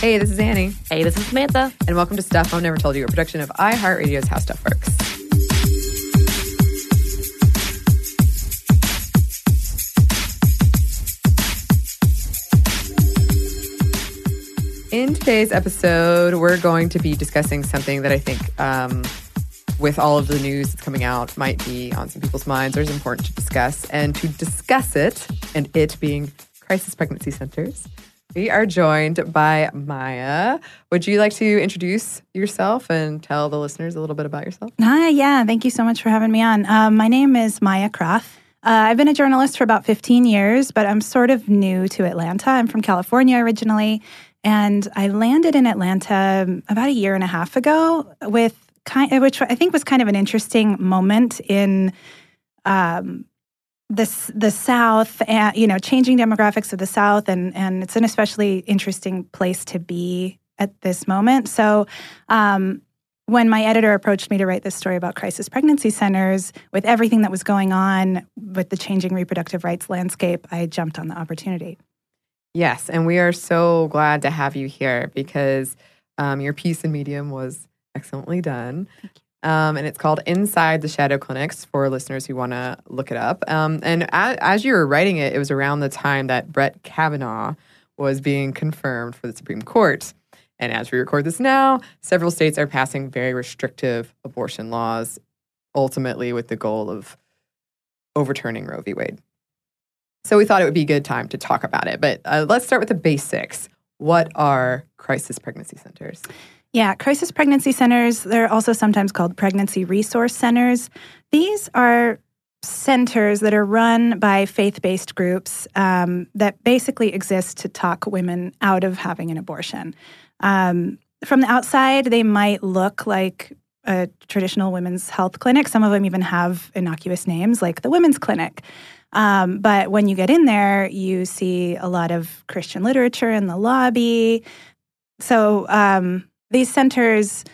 Hey, this is Annie. Hey, this is Samantha. And welcome to Stuff Mom Never Told You, a production of iHeartRadio's How Stuff Works. In today's episode, we're going to be discussing something that I think, um, with all of the news that's coming out, might be on some people's minds or is important to discuss. And to discuss it, and it being crisis pregnancy centers, we are joined by Maya. Would you like to introduce yourself and tell the listeners a little bit about yourself? Hi, yeah. Thank you so much for having me on. Um, my name is Maya Croft. Uh, I've been a journalist for about 15 years, but I'm sort of new to Atlanta. I'm from California originally, and I landed in Atlanta about a year and a half ago with kind, which I think was kind of an interesting moment in um, the the South, and you know, changing demographics of the South, and and it's an especially interesting place to be at this moment. So, um, when my editor approached me to write this story about crisis pregnancy centers, with everything that was going on with the changing reproductive rights landscape, I jumped on the opportunity. Yes, and we are so glad to have you here because um, your piece in Medium was excellently done. Um, and it's called Inside the Shadow Clinics for listeners who want to look it up. Um, and as, as, you were writing it, it was around the time that Brett Kavanaugh was being confirmed for the Supreme Court. And as we record this now, several states are passing very restrictive abortion laws, ultimately with the goal of overturning Roe v. Wade. So we thought it would be a good time to talk about it. But uh, let's start with the basics. What are crisis pregnancy centers? Yeah, crisis pregnancy centers, they're also sometimes called pregnancy resource centers. These are centers that are run by faith based groups um, that basically exist to talk women out of having an abortion. Um, from the outside, they might look like a traditional women's health clinic. Some of them even have innocuous names like the Women's Clinic. Um, but when you get in there, you see a lot of Christian literature in the lobby. So um, these centers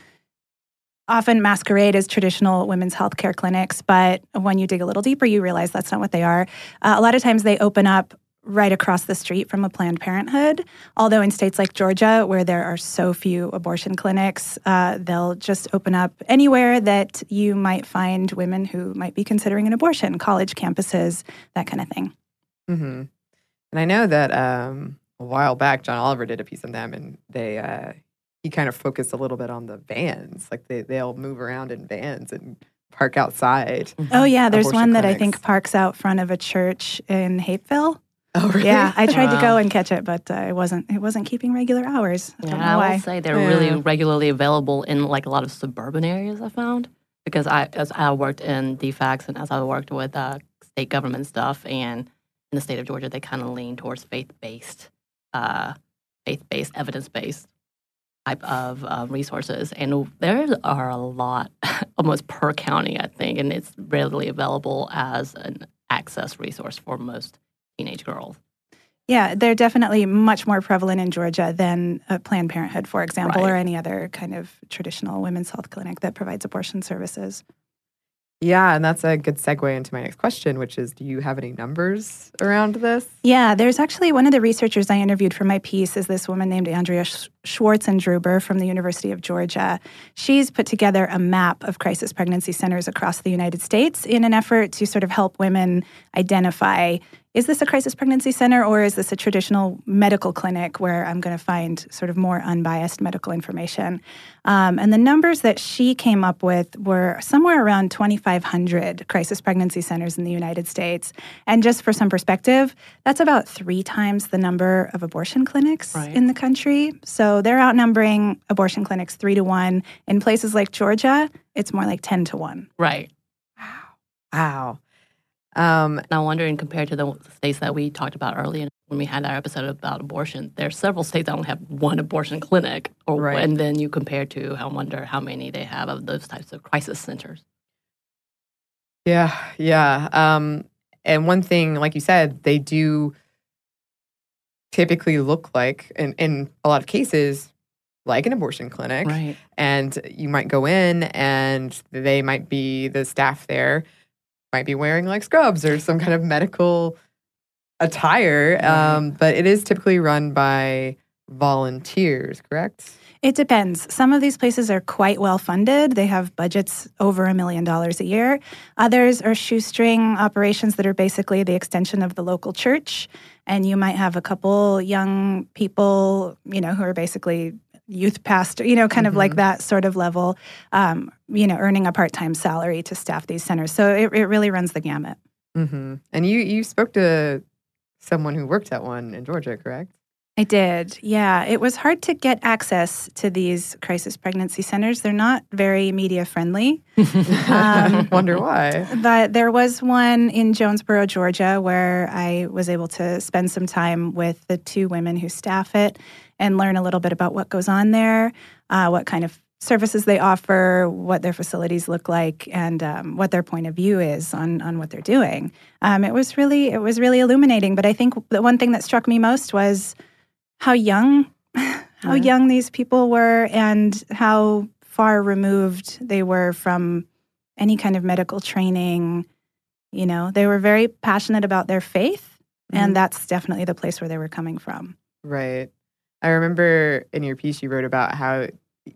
often masquerade as traditional women's health care clinics, but when you dig a little deeper, you realize that's not what they are. Uh, a lot of times they open up right across the street from a Planned Parenthood. Although in states like Georgia, where there are so few abortion clinics, uh, they'll just open up anywhere that you might find women who might be considering an abortion, college campuses, that kind of thing. Mm-hmm. And I know that um, a while back, John Oliver did a piece on them, and they uh, he kind of focused a little bit on the vans, like they they'll move around in vans and park outside. Oh yeah, there's one clinics. that I think parks out front of a church in Hapeville. Oh, really? Yeah, I tried wow. to go and catch it, but uh, it wasn't. It wasn't keeping regular hours. I yeah, I will say they're yeah. really regularly available in like a lot of suburban areas. I found because I as I worked in DFCS and as I worked with uh, state government stuff, and in the state of Georgia, they kind of lean towards faith based, uh, faith based, evidence based type of uh, resources, and there are a lot, almost per county, I think, and it's readily available as an access resource for most teenage girls. Yeah, they're definitely much more prevalent in Georgia than uh, Planned Parenthood, for example, Right. or any other kind of traditional women's health clinic that provides abortion services. Yeah, and that's a good segue into my next question, which is do you have any numbers around this? Yeah, there's actually one of the researchers I interviewed for my piece is this woman named Andrea Sch- Swartzendruber from the University of Georgia. She's put together a map of crisis pregnancy centers across the United States in an effort to sort of help women identify is this a crisis pregnancy center or is this a traditional medical clinic where I'm going to find sort of more unbiased medical information? Um, and the numbers that she came up with were somewhere around 2,500 crisis pregnancy centers in the United States. And just for some perspective, that's about three times the number of abortion clinics Right. in the country. So they're outnumbering abortion clinics three to one. In places like Georgia, it's more like 10 to one. Right. Wow. Wow. Um, And I'm wondering, compared to the states that we talked about earlier when we had our episode about abortion, there are several states that only have one abortion clinic, or Right. and then you compare to, I wonder how many they have of those types of crisis centers. Yeah, yeah. Um, and one thing, like you said, they do typically look like, in, in a lot of cases, like an abortion clinic. Right. And you might go in, and they might be the staff there might be wearing like scrubs or some kind of medical attire. Um, but it is typically run by volunteers, correct? It depends. Some of these places are quite well funded. They have budgets over a million dollars a year. Others are shoestring operations that are basically the extension of the local church. And you might have a couple young people, you know, who are basically youth pastor, you know, kind of like that sort of level, um, you know, earning a part time salary to staff these centers. So it, it really runs the gamut. hmm And you you spoke to someone who worked at one in Georgia, correct? I did. Yeah. It was hard to get access to these crisis pregnancy centers. They're not very media friendly. Um, Wonder why. But there was one in Jonesboro, Georgia, where I was able to spend some time with the two women who staff it and learn a little bit about what goes on there, uh, what kind of services they offer, what their facilities look like, and um, what their point of view is on on what they're doing. Um, it was really it was really illuminating. But I think the one thing that struck me most was how young how Yeah. young these people were and how far removed they were from any kind of medical training. You know, they were very passionate about their faith, Mhm. and that's definitely the place where they were coming from. Right. I remember in your piece you wrote about how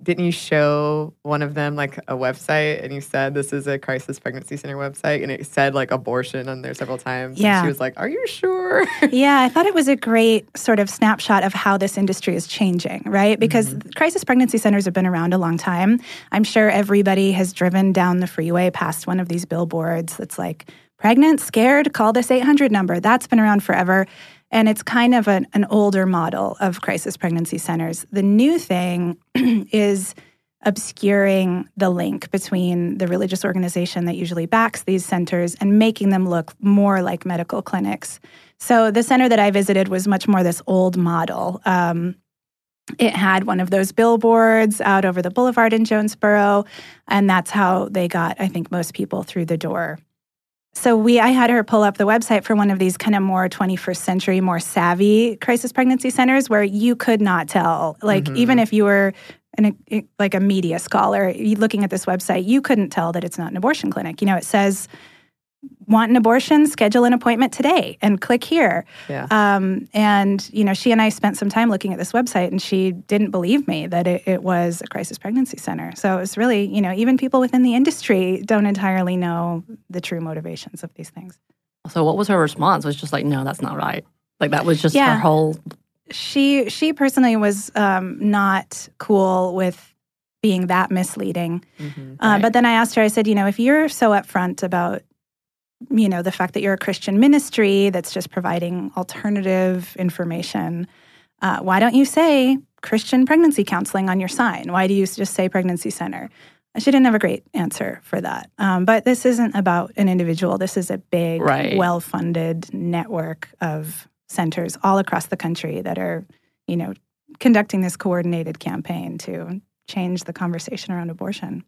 didn't you show one of them like a website and you said this is a crisis pregnancy center website and it said like abortion on there several times. And Yeah. she was like, Are you sure? yeah, I thought it was a great sort of snapshot of how this industry is changing, right? Because mm-hmm. crisis pregnancy centers have been around a long time. I'm sure everybody has driven down the freeway past one of these billboards that's like, pregnant, scared, call this 800 number. That's been around forever. And it's kind of an, an older model of crisis pregnancy centers. The new thing is obscuring the link between the religious organization that usually backs these centers and making them look more like medical clinics. So the center that I visited was much more this old model. Um, it had one of those billboards out over the boulevard in Jonesboro, and that's how they got, I think, most people through the door. So we, I had her pull up the website for one of these kind of more 21st century, more savvy crisis pregnancy centers where you could not tell, like Mhm. even if you were an, like a media scholar looking at this website, you couldn't tell that it's not an abortion clinic. You know, it says want an abortion, schedule an appointment today and click here. Yeah. Um, and, you know, she and I spent some time looking at this website and she didn't believe me that it, it was a crisis pregnancy center. So it's really, you know, even people within the industry don't entirely know the true motivations of these things. So what was her response? Was just like, no, that's not right. Like that was just Yeah. her whole. She she personally was um, not cool with being that misleading. Mhm. Uh, but then I asked her, I said, you know, if you're so upfront about, you know, the fact that you're a Christian ministry that's just providing alternative information, uh, why don't you say Christian pregnancy counseling on your sign? Why do you just say pregnancy center? She didn't have a great answer for that. Um, but this isn't about an individual. This is a big, Right. well funded network of centers all across the country that are, you know, conducting this coordinated campaign to change the conversation around abortion.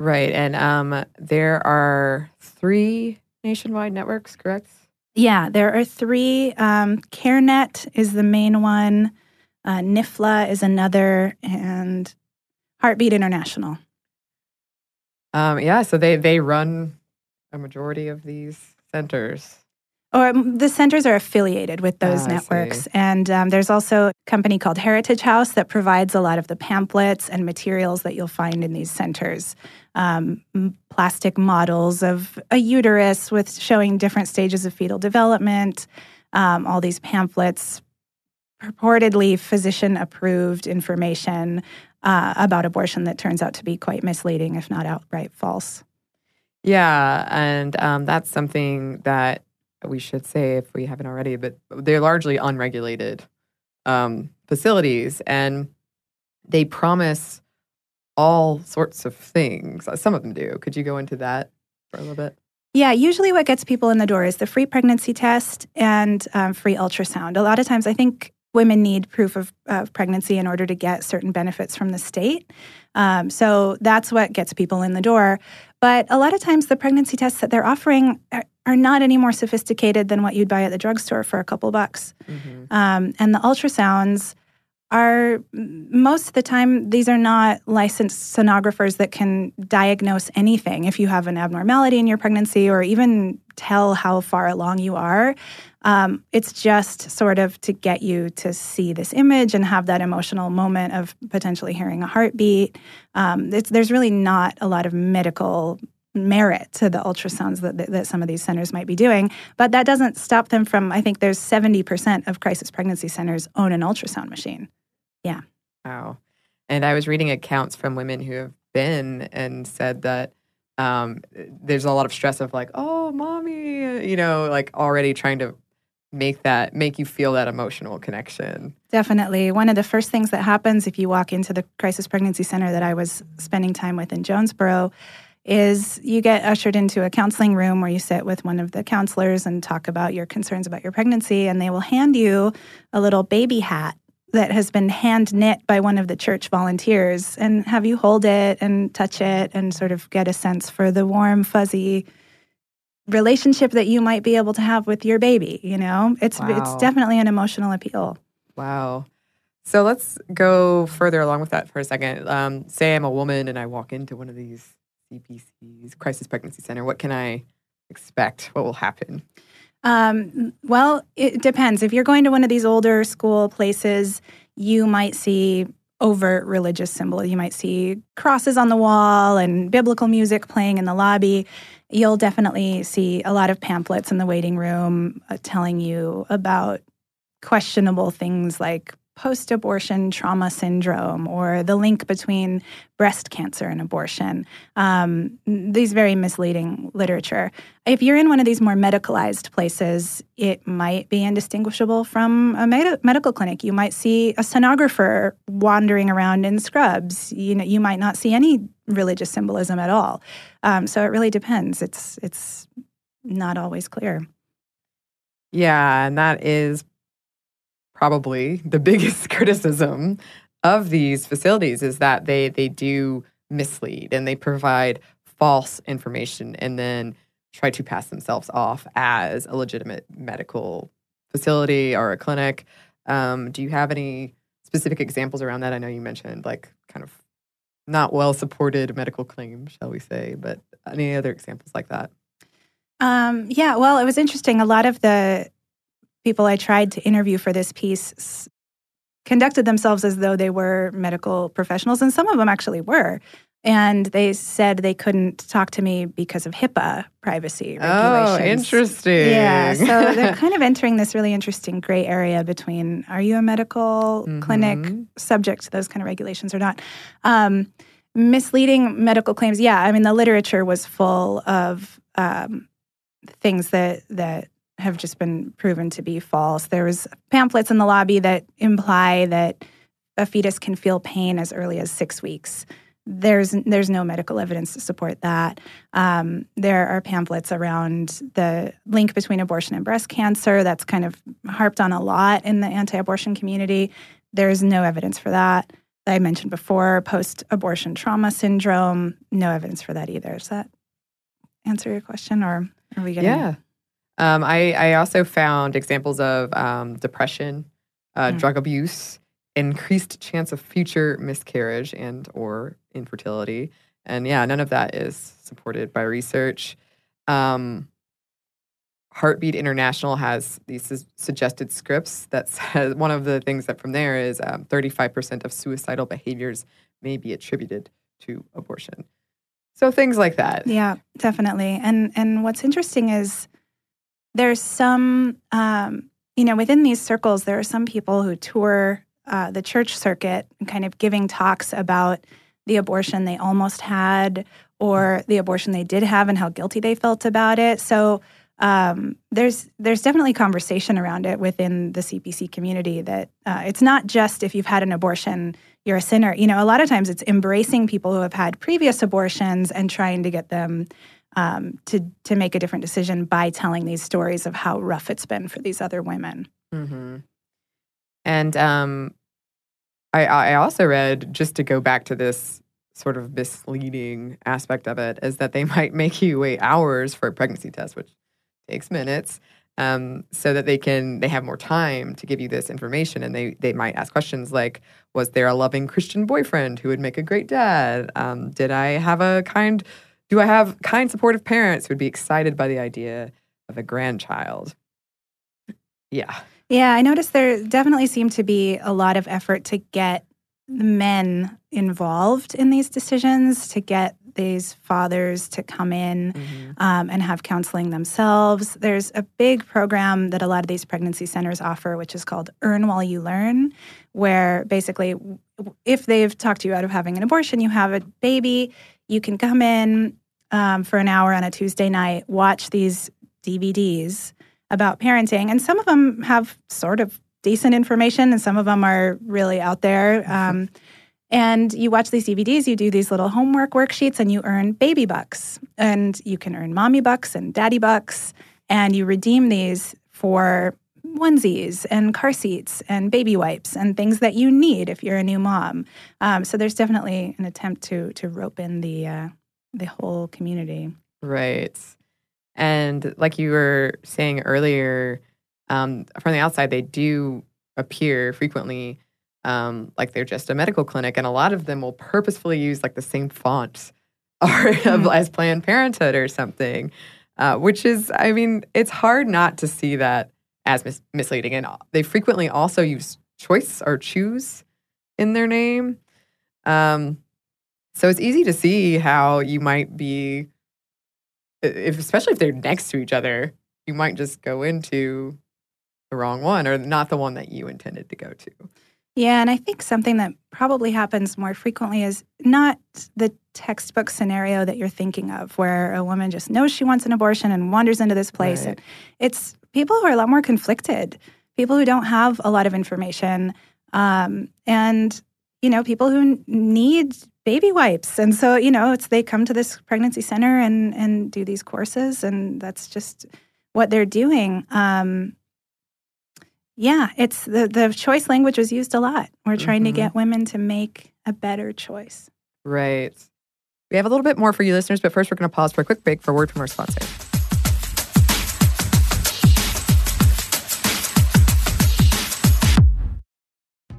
Right. And um there are three nationwide networks, correct? Yeah, there are three. Um, CareNet is the main one. Uh, NIFLA is another, and Heartbeat International. Um, yeah, so they they run a majority of these centers. Or um, the centers are affiliated with those Ah, networks. And um, there's also a company called Heritage House that provides a lot of the pamphlets and materials that you'll find in these centers. Um, plastic models of a uterus with showing different stages of fetal development, um, all these pamphlets, purportedly physician approved information uh, about abortion that turns out to be quite misleading, if not outright false. Yeah, and um, that's something that we should say if we haven't already. But they're largely unregulated um, facilities, and they promise all sorts of things. Uh, Some of them do. Could you go into that for a little bit? Yeah, usually what gets people in the door is the free pregnancy test and um, free ultrasound. A lot of times, I think women need proof of, pregnancy in order to get certain benefits from the state. Um, so that's what gets people in the door. But a lot of times, the pregnancy tests that they're offering are, are not any more sophisticated than what you'd buy at the drugstore for a couple bucks. Um, and the ultrasounds are most of the time these are not licensed sonographers that can diagnose anything. If you have an abnormality in your pregnancy or even tell how far along you are um, it's just sort of to get you to see this image and have that emotional moment of potentially hearing a heartbeat. Um, there's really not a lot of medical merit to the ultrasounds that, that some of these centers might be doing but that doesn't stop them from i think there's 70% of crisis pregnancy centers own an ultrasound machine yeah Wow. And I was reading accounts from women who have been and said that um, there's a lot of stress of like, oh, mommy, you know, like already trying to make that, make you feel that emotional connection. Definitely. One of the first things that happens if you walk into the crisis pregnancy center that I was spending time with in Jonesboro is you get ushered into a counseling room where you sit with one of the counselors and talk about your concerns about your pregnancy, and they will hand you a little baby hat that has been hand knit by one of the church volunteers and have you hold it and touch it and sort of get a sense for the warm, fuzzy relationship that you might be able to have with your baby you know it's Wow. it's definitely an emotional appeal Wow. So let's go further along with that for a second. Um, say I'm a woman and I walk into one of these CPCs, crisis pregnancy center. What can I expect? What will happen? Um, well, it depends. If you're going to one of these older school places, you might see overt religious symbols. You might see crosses on the wall and biblical music playing in the lobby. You'll definitely see a lot of pamphlets in the waiting room uh, telling you about questionable things like post abortion trauma syndrome or the link between breast cancer and abortion. Um, these very misleading literature. If you're in one of these more medicalized places, it might be indistinguishable from a med- medical clinic. You might see a sonographer wandering around in scrubs. You know, you might not see any religious symbolism at all. Um, so it really depends. It's it's not always clear. Yeah, and that is probably the biggest criticism of these facilities is that they they do mislead and they provide false information and then try to pass themselves off as a legitimate medical facility or a clinic. Um, do you have any specific examples around that? I know you mentioned like kind of not well supported medical claims, shall we say, but any other examples like that? Um, yeah, well, it was interesting. A lot of the people I tried to interview for this piece conducted themselves as though they were medical professionals, and some of them actually were. And they said they couldn't talk to me because of HIPAA privacy regulations. Oh, interesting. Yeah, so they're kind of entering this really interesting gray area between are you a medical clinic Mhm. subject to those kind of regulations or not? Um, misleading medical claims. Yeah, I mean the literature was full of um, things that that have just been proven to be false. There was pamphlets in the lobby that imply that a fetus can feel pain as early as six weeks. There's there's no medical evidence to support that. Um, there are pamphlets around the link between abortion and breast cancer. That's kind of harped on a lot in the anti-abortion community. There's no evidence for that. I mentioned before post-abortion trauma syndrome. No evidence for that either. Does that answer your question, or are we going? Yeah. Um, I, I also found examples of um, depression, uh, Mm. drug abuse, increased chance of future miscarriage and or infertility, and yeah, none of that is supported by research. Um, Heartbeat International has these sus- suggested scripts that says one of the things that from there is um, 35% of suicidal behaviors may be attributed to abortion. So things like that. Yeah, definitely. And and what's interesting is there's some um, you know within these circles there are some people who tour uh, the church circuit and kind of giving talks about the abortion they almost had or the abortion they did have and how guilty they felt about it. So um, there's there's definitely conversation around it within the CPC community that uh, it's not just if you've had an abortion you're a sinner. You know, a lot of times it's embracing people who have had previous abortions and trying to get them um, to to make a different decision by telling these stories of how rough it's been for these other women. hmm And um, I, I also read, just to go back to this sort of misleading aspect of it, is that they might make you wait hours for a pregnancy test, which takes minutes, um, so that they can they have more time to give you this information, and they they might ask questions like, "Was there a loving Christian boyfriend who would make a great dad? Um, did I have a kind? Do I have kind, supportive parents who would be excited by the idea of a grandchild?" Yeah. Yeah, I noticed there definitely seemed to be a lot of effort to get the men involved in these decisions, to get these fathers to come in um, and have counseling themselves. There's a big program that a lot of these pregnancy centers offer, which is called Earn While You Learn, where basically, if they've talked you out of having an abortion, you have a baby, you can come in um, for an hour on a Tuesday night, watch these DVDs about parenting, and some of them have sort of decent information, and some of them are really out there. Um, and you watch these DVDs, you do these little homework worksheets, and you earn baby bucks, and you can earn mommy bucks and daddy bucks, and you redeem these for onesies and car seats and baby wipes and things that you need if you're a new mom. Um, so there's definitely an attempt to to rope in the uh, the whole community. Right. And like you were saying earlier, um, from the outside, they do appear frequently um, like they're just a medical clinic, and a lot of them will purposefully use like the same font or as Planned Parenthood or something, uh, which is, I mean, it's hard not to see that as mis- misleading. And they frequently also use choice or choose in their name. Um, so it's easy to see how you might be, if, especially if they're next to each other, you might just go into the wrong one or not the one that you intended to go to. Yeah, and I think something that probably happens more frequently is not the textbook scenario that you're thinking of, where a woman just knows she wants an abortion and wanders into this place. Right. It's people who are a lot more conflicted, people who don't have a lot of information, um, and you know, people who need baby wipes. And so, you know, it's they come to this pregnancy center and and do these courses, and that's just what they're doing. Um, yeah, it's the the choice language was used a lot. We're trying to Mhm. get women to make a better choice. Right. We have a little bit more for you listeners, but first we're going to pause for a quick break for a word from our sponsor.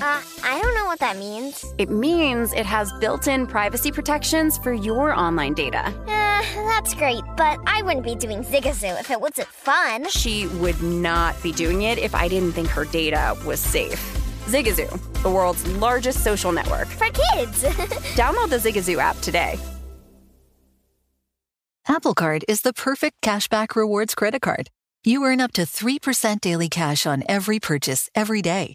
Uh, I don't know what that means. It means it has built in privacy protections for your online data. Uh, that's great, but I wouldn't be doing Zigazoo if it wasn't fun. She would not be doing it if I didn't think her data was safe. Zigazoo, the world's largest social network. For kids! Download the Zigazoo app today. Apple Card is the perfect cashback rewards credit card. You earn up to 3% daily cash on every purchase every day.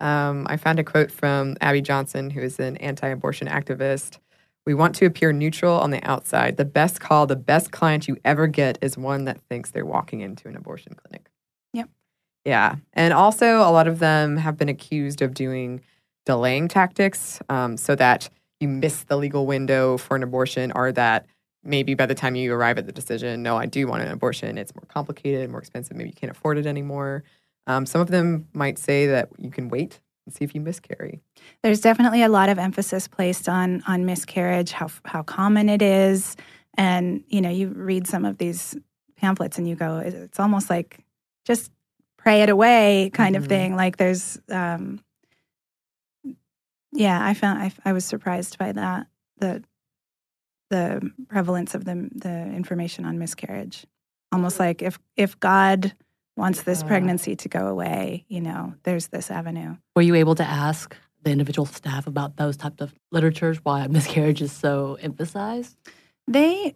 Um, I found a quote from Abby Johnson, who is an anti abortion activist. We want to appear neutral on the outside. The best call, the best client you ever get is one that thinks they're walking into an abortion clinic. Yep. Yeah. And also, a lot of them have been accused of doing delaying tactics um, so that you miss the legal window for an abortion or that maybe by the time you arrive at the decision, no, I do want an abortion, it's more complicated, more expensive, maybe you can't afford it anymore. Um, some of them might say that you can wait and see if you miscarry. There's definitely a lot of emphasis placed on on miscarriage, how how common it is, and you know, you read some of these pamphlets and you go, it's almost like just pray it away kind Mm-hmm. of thing. Like there's, um, yeah, I found I, I was surprised by that the the prevalence of the the information on miscarriage. Almost like if if God wants this pregnancy to go away, you know, there's this avenue. Were you able to ask the individual staff about those types of literatures, why miscarriage is so emphasized? They,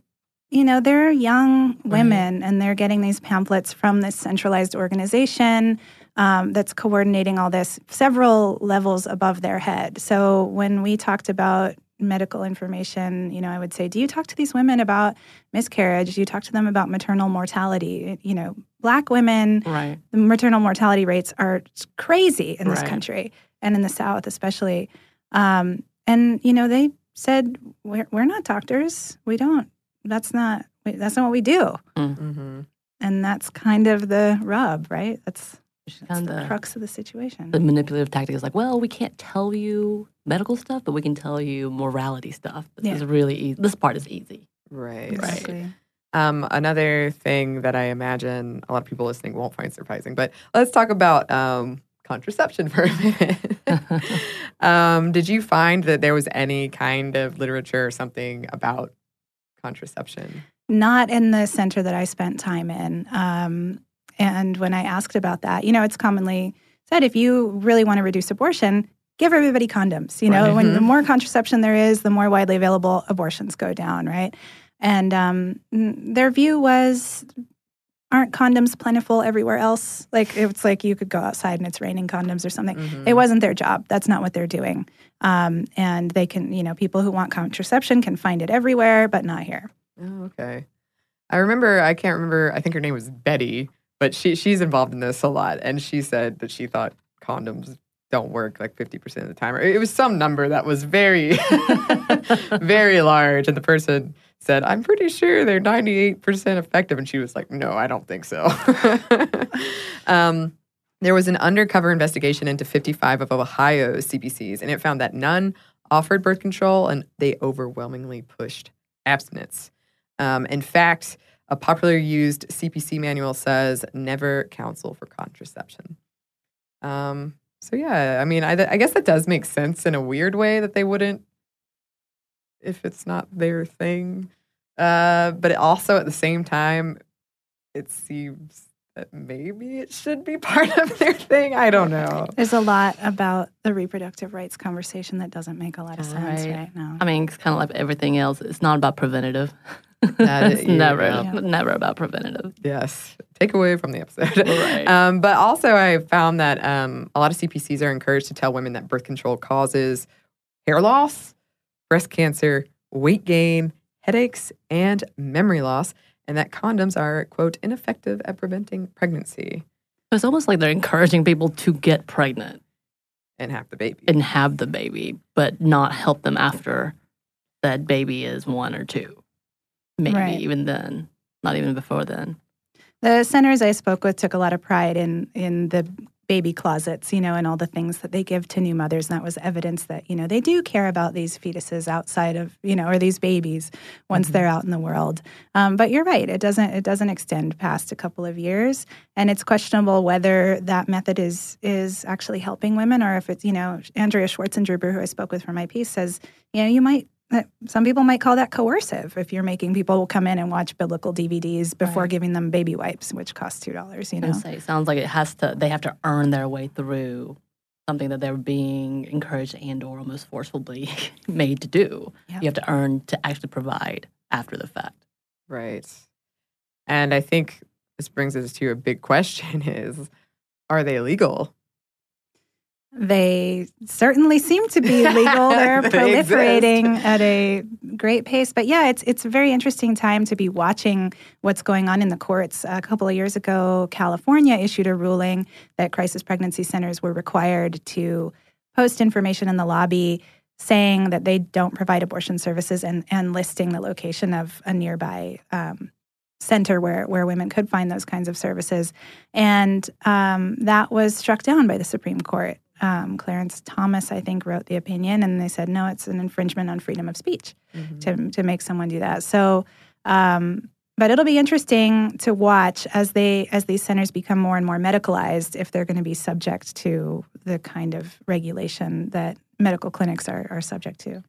you know, they're young women and they're getting these pamphlets from this centralized organization um, that's coordinating all this several levels above their head. So when we talked about medical information, you know, I would say, do you talk to these women about miscarriage? Do you talk to them about maternal mortality? You know, black women, Right. the maternal mortality rates are crazy in this Right. country and in the South, especially. Um, and you know, they said, "We're we're not doctors. We don't. That's not. That's not what we do." Mm-hmm. And that's kind of the rub, right? That's, that's kind the crux of the situation. The manipulative tactic is like, well, we can't tell you medical stuff, but we can tell you morality stuff. This Yeah. is really easy. This part is easy. Right. Exactly. Um, another thing that I imagine a lot of people listening won't find surprising, but let's talk about um, contraception for a minute. um, did you find that there was any kind of literature or something about contraception? Not in the center that I spent time in. Um, and when I asked about that, you know, it's commonly said if you really want to reduce abortion, give everybody condoms. You know, Right. when the Mhm. more contraception there is, the more widely available abortions go down, right? And um, their view was aren't condoms plentiful everywhere else? Like it's like you could go outside and it's raining condoms or something. Mhm. It wasn't their job. That's not what they're doing. Um, and they can, you know, people who want contraception can find it everywhere, but not here. Oh, okay. I remember, I can't remember, I think her name was Betty, but she she's involved in this a lot. And she said that she thought condoms don't work like 50% of the time. Or it was some number that was very, very large. And the person said, I'm pretty sure they're 98% effective. And she was like, no, I don't think so. um, there was an undercover investigation into 55 of Ohio's CPCs, and it found that none offered birth control and they overwhelmingly pushed abstinence. Um, in fact, a popular used CPC manual says never counsel for contraception. Um, so, yeah, I mean, I, I guess that does make sense in a weird way that they wouldn't if it's not their thing. Uh, but it also at the same time, it seems that maybe it should be part of their thing. I don't know. There's a lot about the reproductive rights conversation that doesn't make a lot of sense Right. right now. I mean, it's kind of like everything else. It's not about preventative. That it's never, yeah. never about preventative. Yes. Take away from the episode. Right. Um, but also, I found that um, a lot of CPCs are encouraged to tell women that birth control causes hair loss, breast cancer, weight gain, headaches, and memory loss, and that condoms are, quote, ineffective at preventing pregnancy It's almost like they're encouraging people to get pregnant and have the baby. and have the baby, but not help them after that baby is one or two. Maybe Right. even then, not even before then. The centers I spoke with took a lot of pride in in the baby closets, you know, and all the things that they give to new mothers. And that was evidence that, you know, they do care about these fetuses outside of, you know, or these babies once they're out in the world. Um, but you're right, it doesn't it doesn't extend past a couple of years. And it's questionable whether that method is is actually helping women or if it's, you know, Andrea Swartzendruber, who I spoke with for my piece, says, you know, you might that some people might call that coercive if you're making people come in and watch biblical DVDs before giving them baby wipes, which cost two dollars. You know, say it sounds like it has to. They have to earn their way through something that they're being encouraged and or almost forcibly made to do. Yeah. You have to earn to actually provide after the fact. Right. And I think this brings us to a big question is, are they legal? They certainly seem to be legal. They're They proliferating exist. at a great pace. But yeah, it's it's a very interesting time to be watching what's going on in the courts. A couple of years ago, California issued a ruling that crisis pregnancy centers were required to post information in the lobby saying that they don't provide abortion services and, and listing the location of a nearby um, center where, where women could find those kinds of services. And um, that was struck down by the Supreme Court. Um, Clarence Thomas, I think, wrote the opinion, and they said, no, it's an infringement on freedom of speech to, to make someone do that. So, um, but it'll be interesting to watch as they as these centers become more and more medicalized if they're going to be subject to the kind of regulation that medical clinics are, are subject to.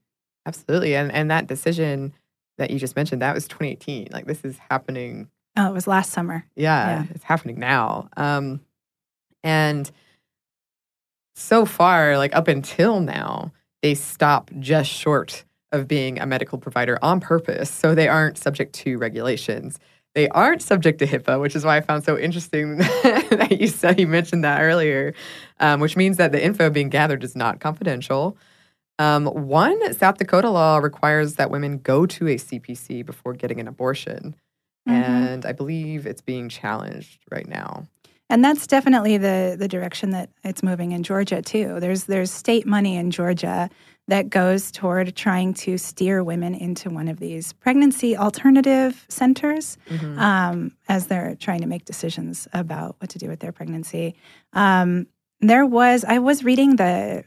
Absolutely. And and that decision that you just mentioned, that was 2018. Like this is happening. Oh, it was last summer. Yeah, Yeah. it's happening now. Um, and so far, like up until now, they stop just short of being a medical provider on purpose. So they aren't subject to regulations. They aren't subject to HIPAA, which is why I found so interesting that you said you mentioned that earlier, um, which means that the info being gathered is not confidential. Um, one South Dakota law requires that women go to a CPC before getting an abortion. Mhm. And I believe it's being challenged right now. And that's definitely the the direction that it's moving in Georgia too. There's there's state money in Georgia that goes toward trying to steer women into one of these pregnancy alternative centers um, as they're trying to make decisions about what to do with their pregnancy. Um, there was I was reading the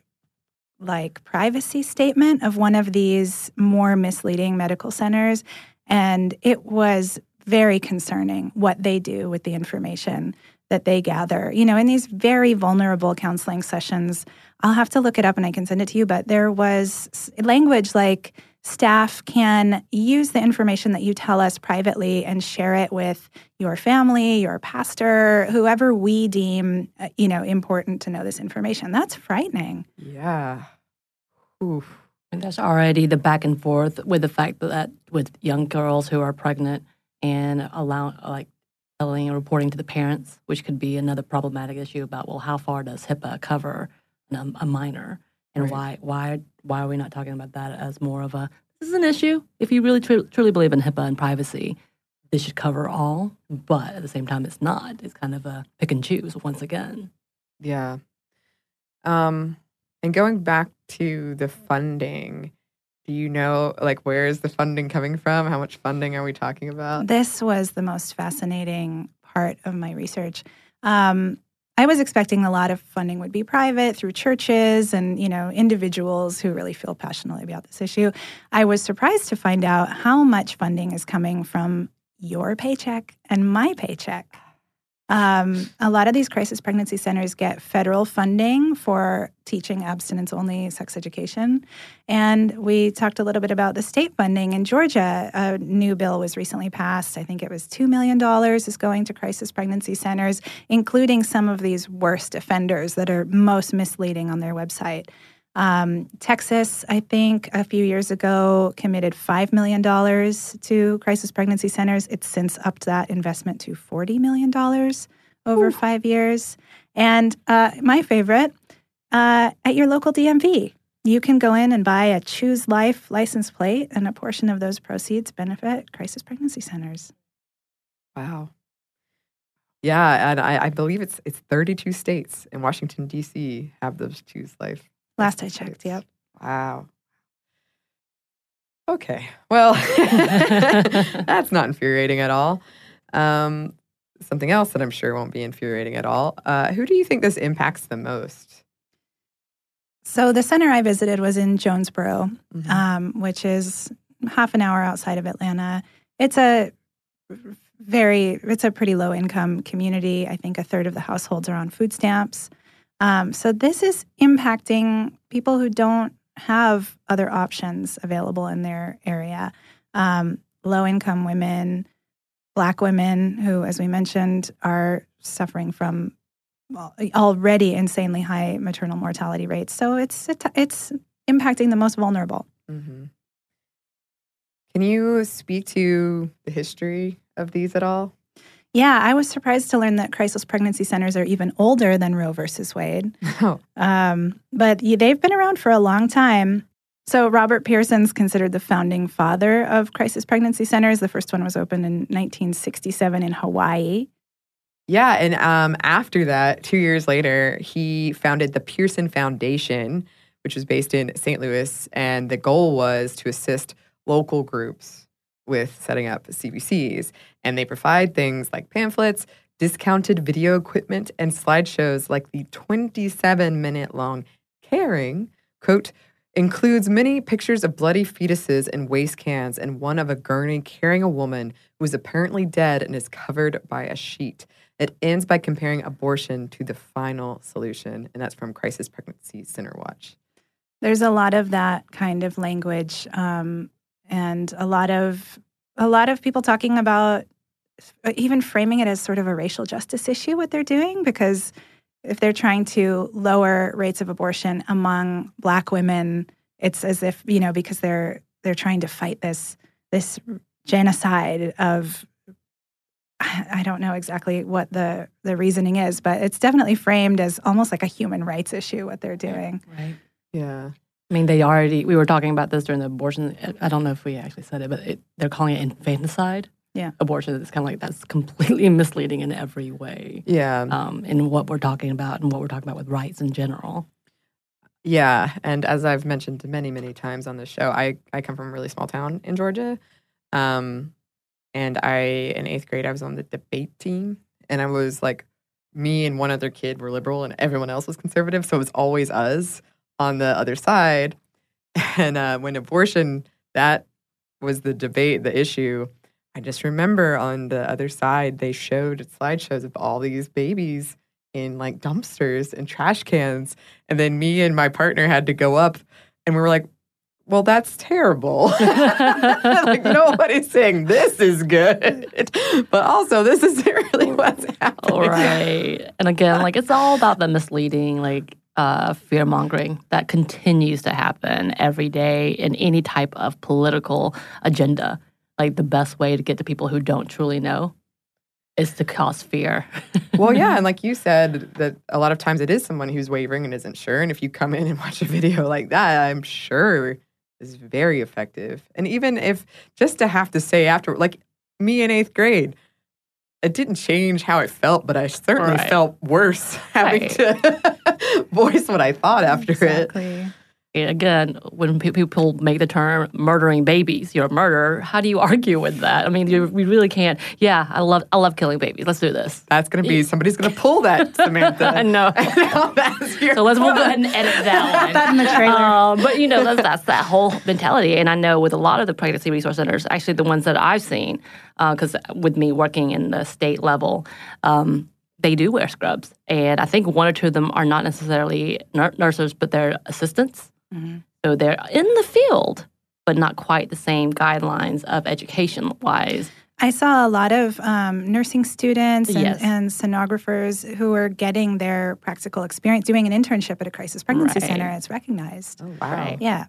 like privacy statement of one of these more misleading medical centers, and it was very concerning what they do with the information that they gather. You know, in these very vulnerable counseling sessions, I'll have to look it up and I can send it to you, but there was language like staff can use the information that you tell us privately and share it with your family, your pastor, whoever we deem, uh, you know, important to know this information. That's frightening. Yeah. Oof. And there's already the back and forth with the fact that with young girls who are pregnant and allow like telling and reporting to the parents, which could be another problematic issue about well, how far does HIPAA cover a, a minor, and Right. why why why are we not talking about that as more of a this is an issue? If you really tru- truly believe in HIPAA and privacy, this should cover all, but at the same time, it's not. It's kind of a pick and choose once again. Yeah. Um, and going back to the funding, do you know like where is the funding coming from? How much funding are we talking about? This was the most fascinating part of my research. Um, I was expecting a lot of funding would be private through churches and you know individuals who really feel passionately about this issue. I was surprised to find out how much funding is coming from your paycheck and my paycheck. Um, a lot of these crisis pregnancy centers get federal funding for teaching abstinence only sex education. And we talked a little bit about the state funding. In Georgia, a new bill was recently passed. I think it was $2 million is going to crisis pregnancy centers, including some of these worst offenders that are most misleading on their website. Um, Texas, I think, a few years ago committed $5 million to crisis pregnancy centers. It's since upped that investment to $40 million over Ooh. five years. And uh, my favorite, uh, at your local DMV, you can go in and buy a Choose Life license plate, and a portion of those proceeds benefit crisis pregnancy centers. Wow. Yeah, and I, I believe it's it's 32 states in Washington D.C. have those Choose Life Last I checked, yep. Wow. Okay. Well, that's not infuriating at all. Um, something else that I'm sure won't be infuriating at all. Uh, who do you think this impacts the most? So, the center I visited was in Jonesboro, mm-hmm. um, which is half an hour outside of Atlanta. It's a very, it's a pretty low income community. I think a third of the households are on food stamps. Um, so this is impacting people who don't have other options available in their area. Um, low income women, black women who, as we mentioned, are suffering from already insanely high maternal mortality rates. So it's it's impacting the most vulnerable. Mm-hmm. Can you speak to the history of these at all? Yeah, I was surprised to learn that crisis pregnancy centers are even older than Roe versus Wade. Oh. Um, but they've been around for a long time. So, Robert Pearson's considered the founding father of crisis pregnancy centers. The first one was opened in 1967 in Hawaii. Yeah, and um, after that, two years later, he founded the Pearson Foundation, which was based in St. Louis. And the goal was to assist local groups with setting up CPCs, And they provide things like pamphlets, discounted video equipment, and slideshows like the 27 minute long Caring, quote, includes many pictures of bloody fetuses and waste cans and one of a gurney carrying a woman who is apparently dead and is covered by a sheet. It ends by comparing abortion to the final solution, and that's from Crisis Pregnancy Center Watch. There's a lot of that kind of language um, and a lot of a lot of people talking about uh, even framing it as sort of a racial justice issue what they're doing because if they're trying to lower rates of abortion among black women it's as if you know because they're they're trying to fight this this genocide of I don't know exactly what the the reasoning is, but it's definitely framed as almost like a human rights issue what they're doing. Right. Yeah. I mean, they already, we were talking about this during the abortion. I don't know if we actually said it, but it, they're calling it infanticide. Yeah. Abortion. It's kind of like that's completely misleading in every way. Yeah. Um, in what we're talking about and what we're talking about with rights in general. Yeah. And as I've mentioned many, many times on this show, I, I come from a really small town in Georgia. Um, and I, in eighth grade, I was on the debate team. And I was like, me and one other kid were liberal and everyone else was conservative. So it was always us on the other side. And uh, when abortion, that was the debate, the issue. I just remember on the other side, they showed slideshows of all these babies in like dumpsters and trash cans. And then me and my partner had to go up and we were like, well, that's terrible. like nobody's saying this is good, but also this isn't really what's happening. All right. And again, like it's all about the misleading, like uh, fear mongering that continues to happen every day in any type of political agenda. Like the best way to get to people who don't truly know is to cause fear. well, yeah, and like you said, that a lot of times it is someone who's wavering and isn't sure. And if you come in and watch a video like that, I'm sure is very effective. And even if just to have to say after, like me in eighth grade, it didn't change how I felt, but I certainly right. felt worse having right. to voice what I thought after exactly. it. Again, when people make the term murdering babies, you're a murderer. How do you argue with that? I mean, you, we really can't. Yeah, I love I love killing babies. Let's do this. That's going to be somebody's going to pull that, Samantha. no. so let's we'll go ahead and edit that one. that in the trailer. Um, but you know, that's, that's that whole mentality. And I know with a lot of the pregnancy resource centers, actually the ones that I've seen, because uh, with me working in the state level, um, they do wear scrubs. And I think one or two of them are not necessarily nurses, but they're assistants. Mm-hmm. So they're in the field, but not quite the same guidelines of education wise. I saw a lot of um, nursing students and, Yes. and sonographers who were getting their practical experience doing an internship at a crisis pregnancy Right. center. It's recognized. Oh, Right. Yeah.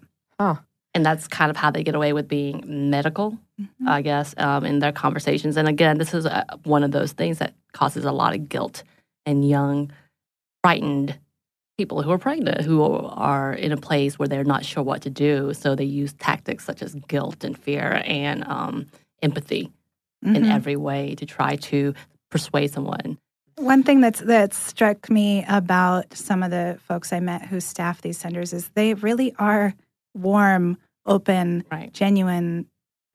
And that's kind of how they get away with being medical, I guess, um, in their conversations. And again, this is uh one of those things that causes a lot of guilt and young, frightened people who are pregnant, who are in a place where they're not sure what to do. So they use tactics such as guilt and fear and um, empathy in Mhm. every way to try to persuade someone. One thing that's that struck me about some of the folks I met who staff these centers is they really are warm, open, genuine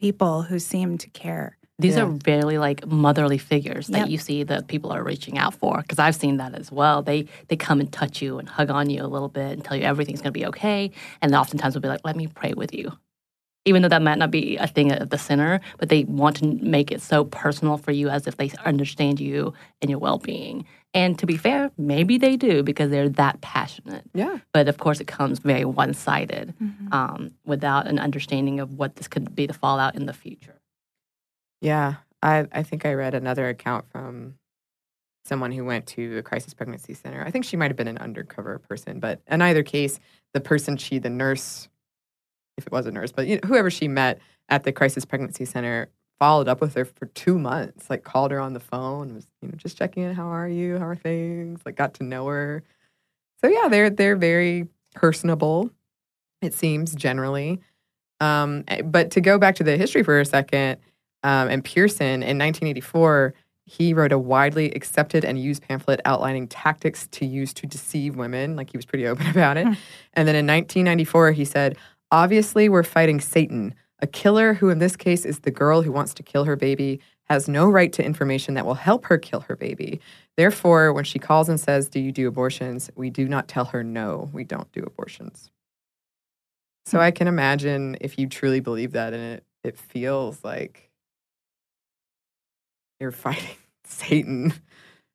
people who seem to care. These are really like motherly figures that Yep. you see that people are reaching out for. Because I've seen that as well. They they come and touch you and hug on you a little bit and tell you everything's going to be okay. And oftentimes will be like, "Let me pray with you," even though that might not be a thing at the center. But they want to make it so personal for you, as if they understand you and your well being. And to be fair, maybe they do because they're that passionate. Yeah. But of course, it comes very one sided um, without an understanding of what this could be the fallout in the future. Yeah, I I think I read another account from someone who went to a crisis pregnancy center. I think she might have been an undercover person, but in either case, the person she, the nurse, if it was a nurse, but you know, whoever she met at the crisis pregnancy center, followed up with her for two months. Like called her on the phone, was you know just checking in. How are you? How are things? Like got to know her. So yeah, they're they're very personable. It seems generally. Um, eh, but to go back to the history for a second, um, and Pearson in 1984, he wrote a widely accepted and used pamphlet outlining tactics to use to deceive women. Like he was pretty open about it. And then in 1994, he said, Obviously, we're fighting Satan, a killer who, in this case, is the girl who wants to kill her baby, has no right to information that will help her kill her baby. Therefore, when she calls and says, Do you do abortions? we do not tell her, No, we don't do abortions. So I can imagine if you truly believe that and it, it feels like you're fighting Satan.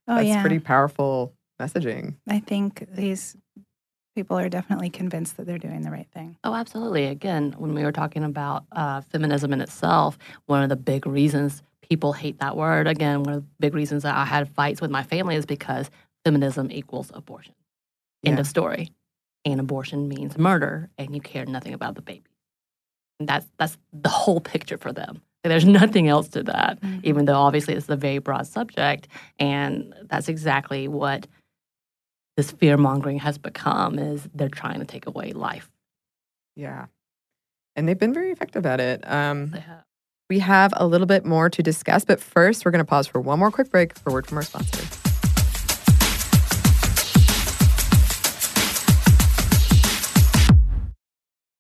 Oh, That's yeah. pretty powerful messaging. I think these people are definitely convinced that they're doing the right thing. Oh, absolutely. Again, when we were talking about uh, feminism in itself, one of the big reasons people hate that word, again, one of the big reasons that I had fights with my family is because feminism equals abortion. End Yeah. of story. And abortion means murder, and you care nothing about the baby. And that's that's the whole picture for them. There's nothing else to that, even though obviously it's a very broad subject, and that's exactly what this fear mongering has become. Is they're trying to take away life. Yeah. And they've been very effective at it. Um, we have a little bit more to discuss, but first, we're going to pause for one more quick break for word from our sponsor.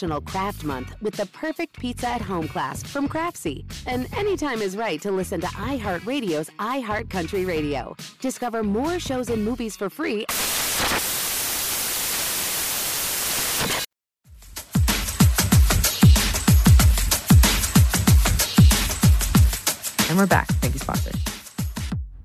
National Craft Month with the perfect pizza at home class from Craftsy. And anytime is right to listen to iHeartRadio's iHeartCountry Radio. Discover more shows and movies for free. And we're back. Thank you, sponsor.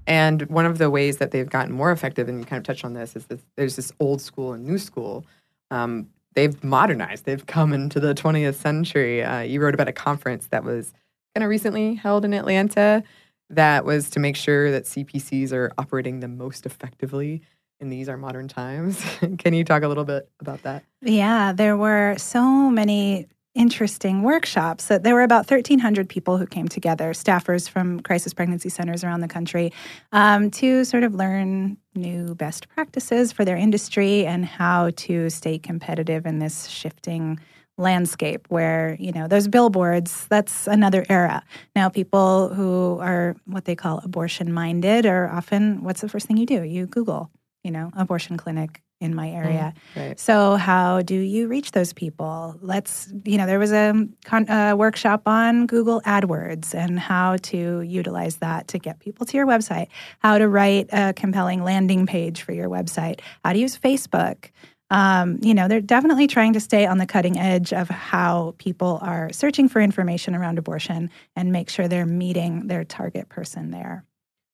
And one of the ways that they've gotten more effective, and you kind of touched on this, is that there's this old school and new school. Um, they've modernized. They've come into the 20th century. Uh, you wrote about a conference that was kind of recently held in Atlanta that was to make sure that CPCs are operating the most effectively in these our modern times. Can you talk a little bit about that? Yeah, there were so many interesting workshops. That there were about 1,300 people who came together, staffers from crisis pregnancy centers around the country, um, to sort of learn new best practices for their industry and how to stay competitive in this shifting landscape where you know those billboards that's another era now people who are what they call abortion minded are often what's the first thing you do you google you know abortion clinic in my area. Mm, right. So how do you reach those people? Let's, you know, there was a, con- a workshop on Google AdWords and how to utilize that to get people to your website, how to write a compelling landing page for your website, how to use Facebook. Um, you know, they're definitely trying to stay on the cutting edge of how people are searching for information around abortion and make sure they're meeting their target person there.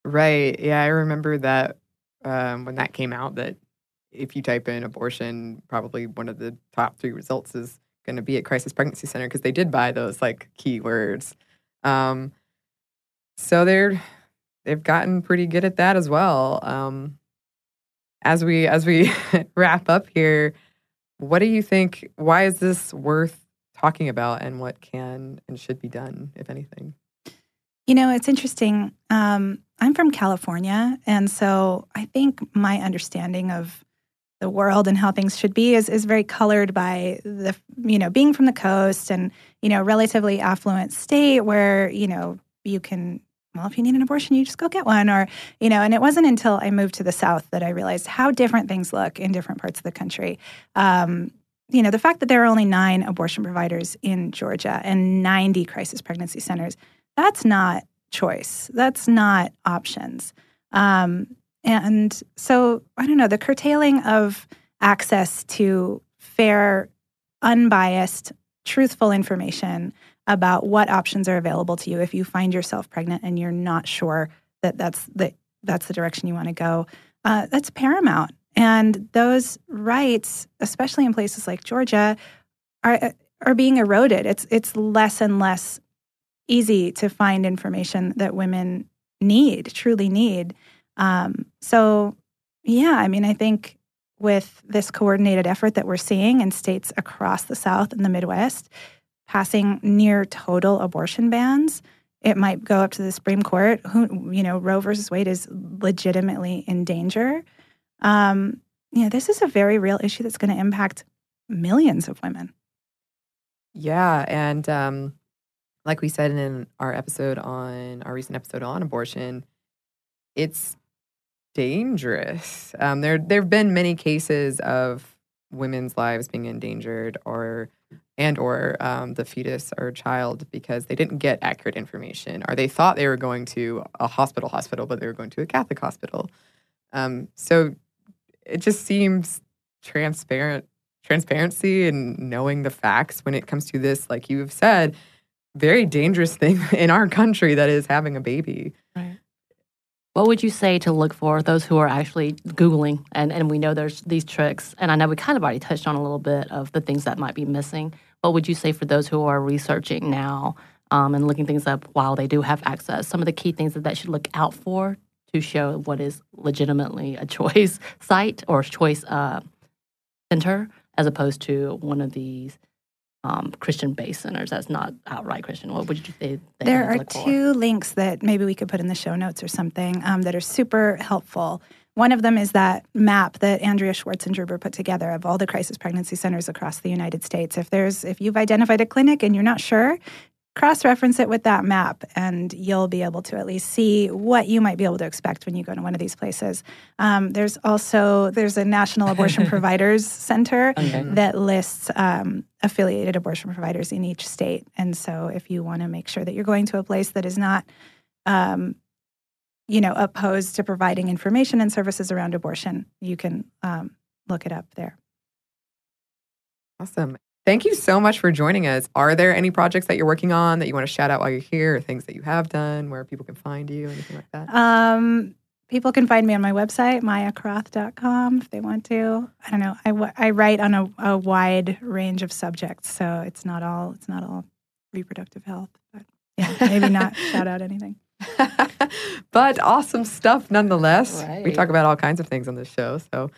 Right. Yeah, I remember that um, when that came out that if you type in abortion, probably one of the top three results is going to be at Crisis Pregnancy Center because they did buy those like keywords. Um, so they're they've gotten pretty good at that as well. Um, as we as we wrap up here, what do you think? Why is this worth talking about, and what can and should be done, if anything? You know, it's interesting. Um, I'm from California, and so I think my understanding of the world and how things should be is is very colored by the you know being from the coast and you know relatively affluent state where you know you can well if you need an abortion you just go get one or you know and it wasn't until i moved to the south that i realized how different things look in different parts of the country. Um, you know the fact that there are only nine abortion providers in georgia and 90 crisis pregnancy centers that's not choice. That's not options. Um, and so, I don't know, the curtailing of access to fair, unbiased, truthful information about what options are available to you if you find yourself pregnant and you're not sure that that's the that's the direction you want to go. Uh, that's paramount. And those rights, especially in places like Georgia, are are being eroded. It's it's less and less easy to find information that women need, truly need. Um, so, yeah, I mean, I think with this coordinated effort that we're seeing in states across the South and the Midwest, passing near total abortion bans, it might go up to the Supreme Court. Who, you know, Roe versus Wade is legitimately in danger. Um, you know, this is a very real issue that's going to impact millions of women. Yeah, and um, like we said in our episode on our recent episode on abortion, it's dangerous. Um, there there have been many cases of women's lives being endangered or and or um, the fetus or child because they didn't get accurate information or they thought they were going to a hospital hospital but they were going to a catholic hospital um, so it just seems transparent transparency and knowing the facts when it comes to this like you've said very dangerous thing in our country that is having a baby right what would you say to look for those who are actually Googling? And, and we know there's these tricks. And I know we kind of already touched on a little bit of the things that might be missing. What would you say for those who are researching now um, and looking things up while they do have access? Some of the key things that they should look out for to show what is legitimately a choice site or choice uh, center as opposed to one of these um, Christian based centers that's not outright Christian? What would you say? There are two links that maybe we could put in the show notes or something um, that are super helpful. One of them is that map that Andrea Swartzendruber put together of all the crisis pregnancy centers across the United States. If there's if you've identified a clinic and you're not sure, cross reference it with that map, and you'll be able to at least see what you might be able to expect when you go to one of these places. Um, there's also there's a National Abortion Providers Center Okay. that lists um, affiliated abortion providers in each state, and so if you want to make sure that you're going to a place that is not um, you know, opposed to providing information and services around abortion, you can um, look it up there. Awesome. Thank you so much for joining us. Are there any projects that you're working on that you want to shout out while you're here, or things that you have done where people can find you, anything like that? Um, people can find me on my website, mayakroth.com, if they want to. I don't know. I write on a, a wide range of subjects, so it's not all it's not all reproductive health. But yeah, maybe not shout out anything. but awesome stuff nonetheless. We talk about all kinds of things on this show. So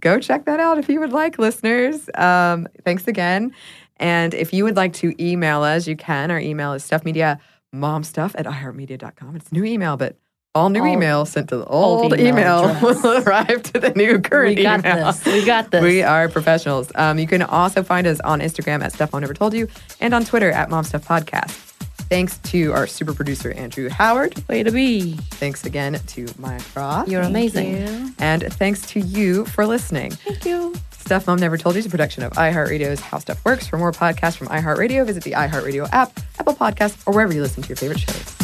go check that out if you would like, listeners. Um, thanks again. And if you would like to email us, you can. Our email is stuffmedia momstuff at iheartmedia.com. It's a new email, but all new Old- email sent to the old old, email email, will arrive to the new current We got email. this. We got this. We are professionals. Um, you can also find us on Instagram at Stuff Mom Never Told You and on Twitter at Mom Stuff Podcast. Thanks to our super producer, Andrew Howard. Way to be. Thanks again to Maya Kroth. You're amazing. And thanks to you for listening. Thank you. Stuff Mom Never Told You is a production of iHeartRadio's How Stuff Works. For more podcasts from iHeartRadio, visit the iHeartRadio app, Apple Podcasts, or wherever you listen to your favorite shows.